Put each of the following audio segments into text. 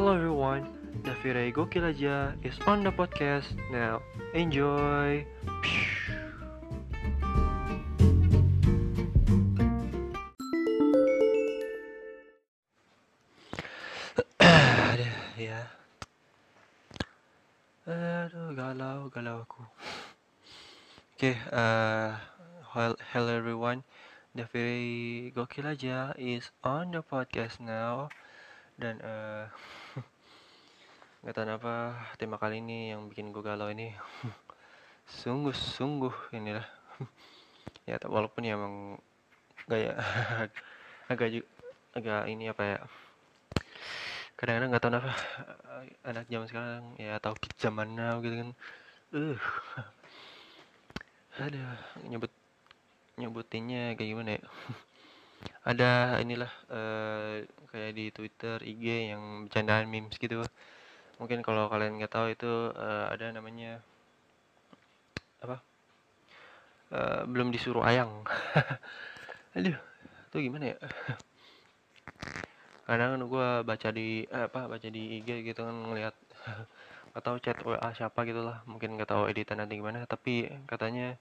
Hello everyone, Davire Gokil aja is on the podcast now. Enjoy. Aduh, ya. Aduh, galau, galau aku. Oke, uh, hello everyone. Davire Gokil aja is on the podcast now dan uh, nggak tahu apa tema kali ini yang bikin gue galau ini. Sungguh-sungguh inilah. Ya walaupun ya emang gaya agak agak ini apa ya kadang-kadang nggak tahu apa anak zaman sekarang ya kit zaman now gitu kan. Uh ada nyebut nyebutinnya kayak gimana ya? Ada inilah uh, kayak di Twitter, IG yang bercandaan memes gitu. Mungkin kalau kalian nggak tahu itu uh, ada namanya apa? Uh, belum disuruh ayang. Aduh, itu gimana ya? Kadang gue baca di eh, apa baca di IG gitu kan ngelihat nggak tahu chat WA siapa gitulah mungkin nggak tahu editan nanti gimana tapi katanya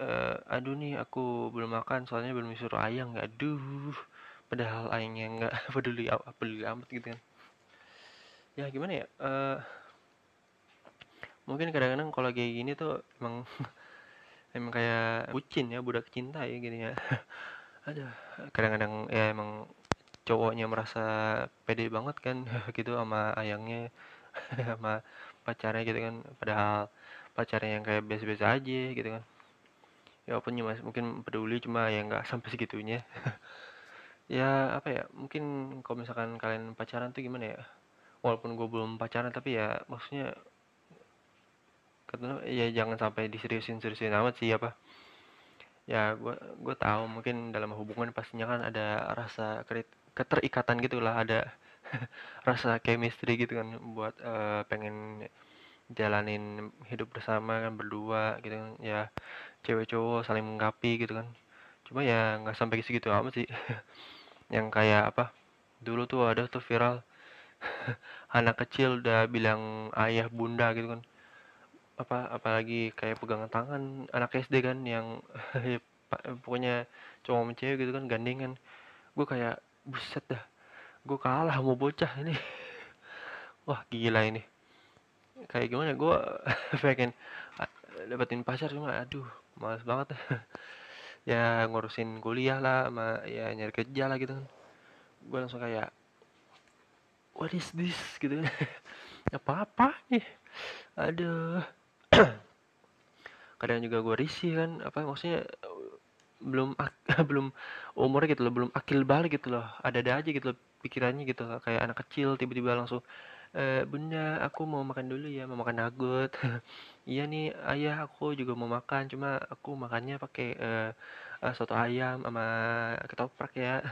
uh, aduh nih aku belum makan soalnya belum disuruh ayang aduh padahal ayangnya nggak peduli peduli amat gitu kan ya gimana ya? Uh, mungkin kadang-kadang kalau kayak gini tuh emang emang kayak bucin ya budak cinta ya gini ya ada kadang-kadang ya emang cowoknya merasa pede banget kan gitu sama ayangnya sama pacarnya gitu kan. Padahal pacarnya yang kayak biasa-biasa aja gitu kan. Ya walaupun ya mungkin peduli cuma ya nggak sampai segitunya. Ya apa ya mungkin kalau misalkan kalian pacaran tuh gimana ya walaupun gue belum pacaran tapi ya maksudnya kata ya jangan sampai diseriusin seriusin amat sih apa. Ya gue gue tahu mungkin dalam hubungan pastinya kan ada rasa keterikatan gitulah ada rasa chemistry gitu kan buat uh, pengen jalanin hidup bersama kan berdua gitu kan ya cewek cowok saling mengkapi gitu kan. Cuma ya nggak sampai segitu amat sih. Yang kayak apa dulu tuh ada tuh viral anak kecil udah bilang ayah bunda gitu kan. Apa apalagi kayak pegangan tangan anak SD kan yang pokoknya cowok sama gitu kan gandengan gue kayak buset dah gue kalah mau bocah ini. Wah gila ini. Kayak gimana? Gue pengen dapetin pacar cuma aduh males banget. Ya ngurusin kuliah lah sama ya nyari kerja lah gitu kan. Gue langsung kayak what is this? Gitu kan. Apa apa nih? Aduh. Kadang juga gue risih kan apa maksudnya belum belum umurnya gitu loh belum akil balik gitu loh. Ada ada aja gitu loh pikirannya gitu loh kayak anak kecil tiba-tiba langsung e, bunda aku mau makan dulu ya mau makan nugget. Iya nih ayah aku juga mau makan cuma aku makannya pakai uh, soto ayam sama ketoprak ya.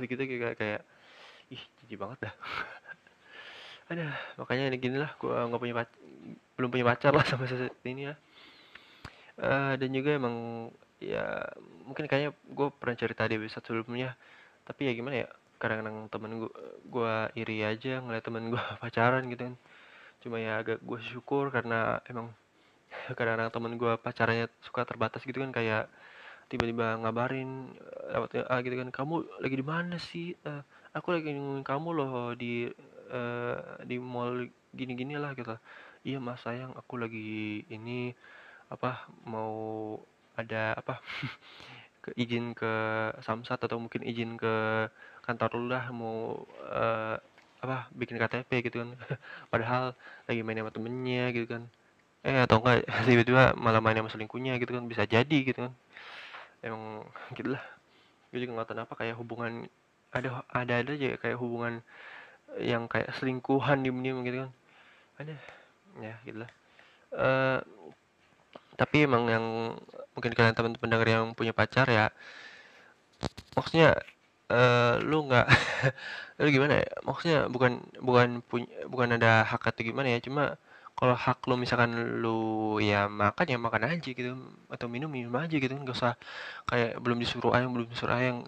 Begitu kayak kayak ih jijik banget dah. Ada makanya ini gini lah gue nggak punya pacar, belum punya pacar lah sama saat ini ya. Uh, dan juga emang ya mungkin kayaknya gue pernah cerita di episode sebelumnya. Tapi ya gimana ya kadang-kadang temen gue gue iri aja ngeliat temen gue pacaran gitu kan. Cuma ya agak gue syukur karena emang kadang-kadang temen gue pacarnya suka terbatas gitu kan kayak tiba-tiba ngabarin eh, lewat ah gitu kan kamu lagi di mana sih? Uh, aku lagi nungguin kamu loh di uh, di mall gini-gini lah gitu. Iya mas sayang aku lagi ini apa mau ada apa ke izin ke samsat atau mungkin izin ke kantor lu lah mau uh, apa bikin KTP gitu kan. Padahal lagi main sama temennya gitu kan. Eh atau enggak tiba-tiba malah main sama selingkuhnya gitu kan. Bisa jadi gitu kan emang gitu lah. Gue juga nggak tahu apa kayak hubungan ada ada ada aja kayak hubungan yang kayak selingkuhan di diem gitu kan. Ada ya gitu lah. Uh, tapi emang yang mungkin kalian teman-teman pendengar yang punya pacar ya maksudnya uh, lu nggak lu gimana ya? Maksudnya bukan bukan punya bukan ada hak atau gimana ya cuma kalau hak lu misalkan lu ya makan ya makan aja gitu. Atau minum minum aja gitu. Nggak usah kayak belum disuruh ayang belum disuruh ayang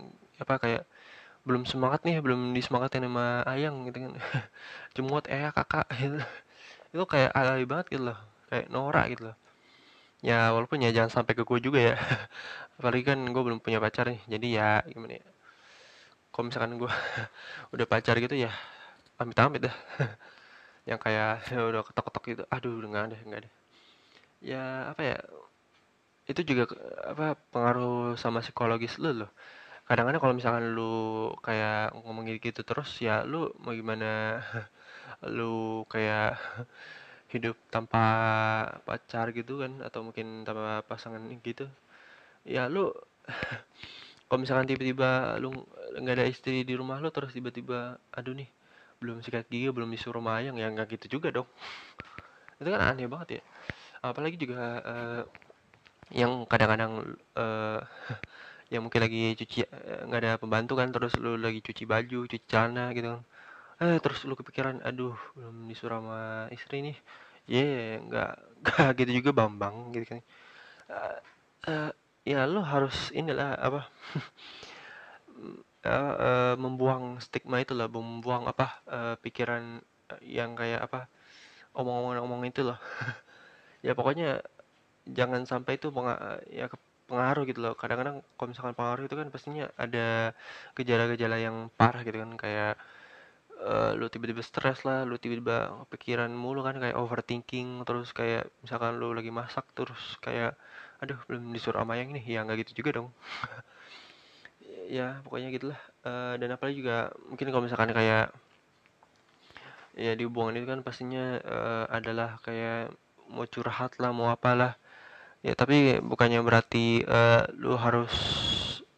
apa kayak belum semangat nih belum disemangatin sama ayang gitu kan. Cemut eh kakak gitu. Itu kayak alay banget gitu loh. Kayak norak gitu loh. Ya walaupun ya jangan sampai ke gue juga ya. Apalagi kan gue belum punya pacar nih. Jadi ya gimana ya. Kalau misalkan gue udah pacar gitu ya amit-amit dah yang kayak ya udah ketok-ketok gitu aduh nggak ada nggak ada. Ya apa ya itu juga apa pengaruh sama psikologis lu loh. Kadang-kadang kalau misalkan lu kayak ngomong gitu terus ya lu mau gimana? Lu kayak hidup tanpa pacar gitu kan atau mungkin tanpa pasangan gitu ya lu kalau misalkan tiba-tiba lu nggak ada istri di rumah lu terus tiba-tiba aduh nih belum sikat gigi belum disuruh mayang ya nggak gitu juga dong. Itu kan aneh banget ya. Apalagi juga uh, yang kadang-kadang uh, yang mungkin lagi cuci eh, nggak ada pembantu kan terus lu lagi cuci baju cuci celana gitu kan. Eh terus lu kepikiran aduh belum disuruh sama istri nih. Ya yeah, nggak nggak gitu juga bambang gitu kan. Uh, uh, ya lu harus inilah apa uh, uh, membuang stigma itu lah membuang apa uh, pikiran yang kayak apa omong-omong itu loh. Ya pokoknya jangan sampai itu ya pengaruh gitu loh. Kadang-kadang kalau misalkan pengaruh itu kan pastinya ada gejala-gejala yang parah gitu kan kayak uh, lu tiba-tiba stres lah lu tiba-tiba pikiran mulu kan kayak overthinking terus kayak misalkan lu lagi masak terus kayak aduh belum disuruh sama yang ini. Ya nggak gitu juga dong ya pokoknya gitulah. Uh, dan apalagi juga mungkin kalau misalkan kayak ya di hubungan itu kan pastinya uh, adalah kayak mau curhat lah mau apalah. Ya tapi bukannya berarti uh, lu harus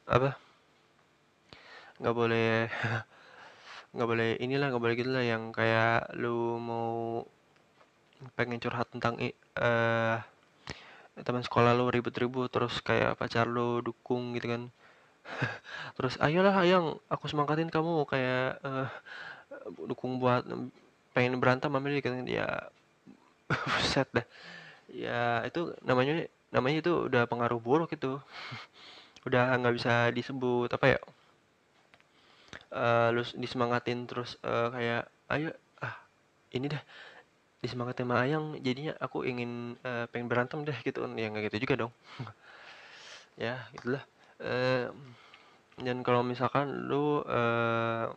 apa? Nggak boleh nggak boleh inilah nggak boleh gitulah yang kayak lu mau pengen curhat tentang uh, teman sekolah lu ribut-ribut terus kayak pacar lu dukung gitu kan terus ayolah ayang aku semangatin kamu kayak uh, dukung buat pengen berantem sama dia ya set dah. Ya itu namanya namanya itu udah pengaruh buruk itu. Udah nggak bisa disebut apa ya uh, lu disemangatin terus uh, kayak ayo ah ini dah disemangatin sama ayang jadinya aku ingin uh, pengen berantem deh gitu. Ya nggak gitu juga dong. Ya gitulah uh, dan kalau misalkan lu uh,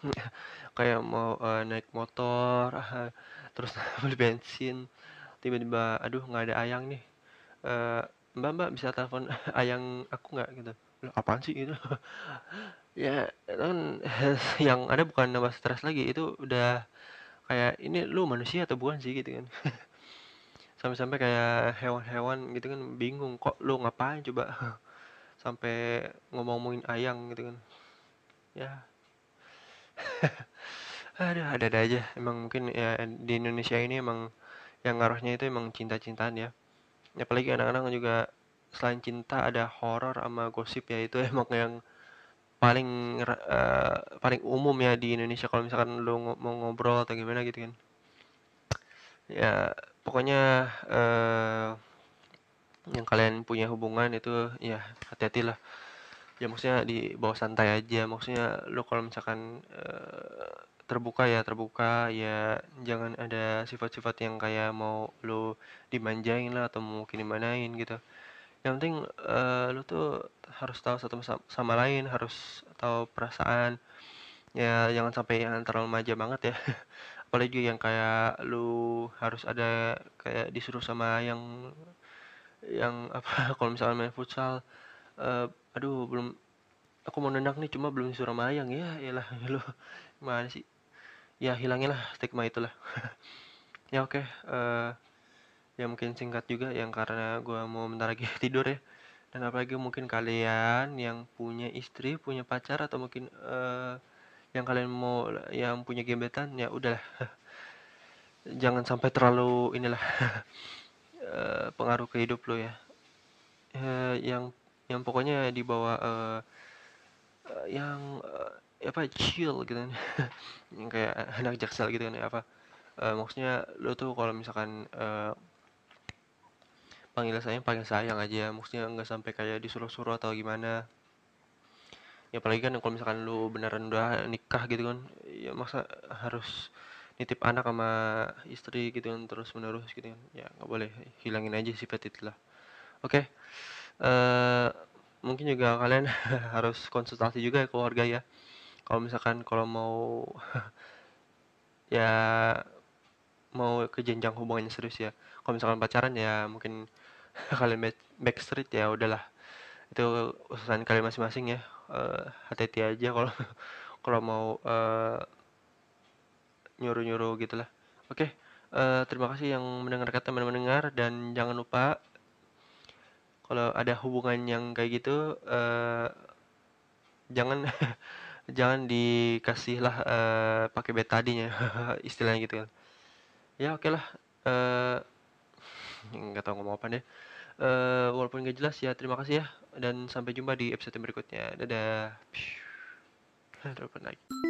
kayak mau uh, naik motor uh, terus beli bensin tiba-tiba aduh nggak ada ayang nih. Uh, mbak mbak bisa telepon ayang aku nggak? Gitu. Loh, apaan sih? Itu ya kan yang ada bukan nambah stres lagi itu udah kayak ini lu manusia atau bukan sih? Gitu kan sampai-sampai kayak hewan-hewan gitu kan bingung kok lu ngapain coba sampai ngomong-ngomongin ayang gitu kan ya Aduh, ada-ada aja. Emang mungkin ya di Indonesia ini emang yang ngaruhnya itu emang cinta-cintaan ya. Apalagi anak-anak juga selain cinta ada horor sama gosip ya itu emang yang paling uh, paling umum ya di Indonesia kalau misalkan lu mau ngobrol atau gimana gitu kan. Ya, pokoknya uh, yang kalian punya hubungan itu ya hati-hatilah. Ya maksudnya di bawah santai aja. Maksudnya lo kalau misalkan uh, terbuka ya terbuka. Ya jangan ada sifat-sifat yang kayak mau lo dimanjain lah atau mungkin dimanain gitu. Yang penting uh, lo tuh harus tahu satu sama lain harus tahu perasaan. Ya jangan sampai yang terlalu manja banget ya apalagi yang kayak lu harus ada kayak disuruh sama yang yang apa kalau misalnya main futsal uh, aduh belum aku mau nendang nih cuma belum disuruh mayang ya iyalah lu gimana sih ya hilangin lah stigma itulah ya oke okay. uh, eh, ya mungkin singkat juga yang karena gue mau bentar lagi tidur ya dan apalagi mungkin kalian yang punya istri punya pacar atau mungkin uh, yang kalian mau yang punya gebetan ya udahlah jangan sampai terlalu inilah uh, pengaruh ke hidup lo ya. Uh, yang yang pokoknya di bawah uh, yang apa chill gitu kan. Yang kayak anak jaksel gitu kan ya apa. Maksudnya lo tuh kalau misalkan panggil sayang panggil sayang aja. Maksudnya nggak sampai kayak disuruh-suruh atau gimana ya apalagi kan kalau misalkan lu beneran udah nikah gitu kan ya masa harus nitip anak sama istri gitu kan terus menerus gitu kan. Ya nggak boleh hilangin aja sifat itu lah. Oke eh mungkin juga kalian harus konsultasi juga ya keluarga ya. Kalau misalkan kalau mau ya mau ke jenjang hubungannya serius ya. Kalau misalkan pacaran ya mungkin kalian back, backstreet ya udahlah itu urusan kalian masing-masing ya. Uh, hati-hati aja kalau kalau mau uh, nyuruh-nyuruh gitulah. Oke okay, uh, terima kasih yang mendengarkan teman mendengar. Dan jangan lupa kalau ada hubungan yang kayak gitu uh, jangan jangan dikasih lah uh, pakai betadinya istilahnya gitu kan. Ya oke okay lah. Uh, nggak tahu ngomong apa deh uh, walaupun gak jelas ya terima kasih ya. Dan sampai jumpa di episode berikutnya. Dadah. Dadah lagi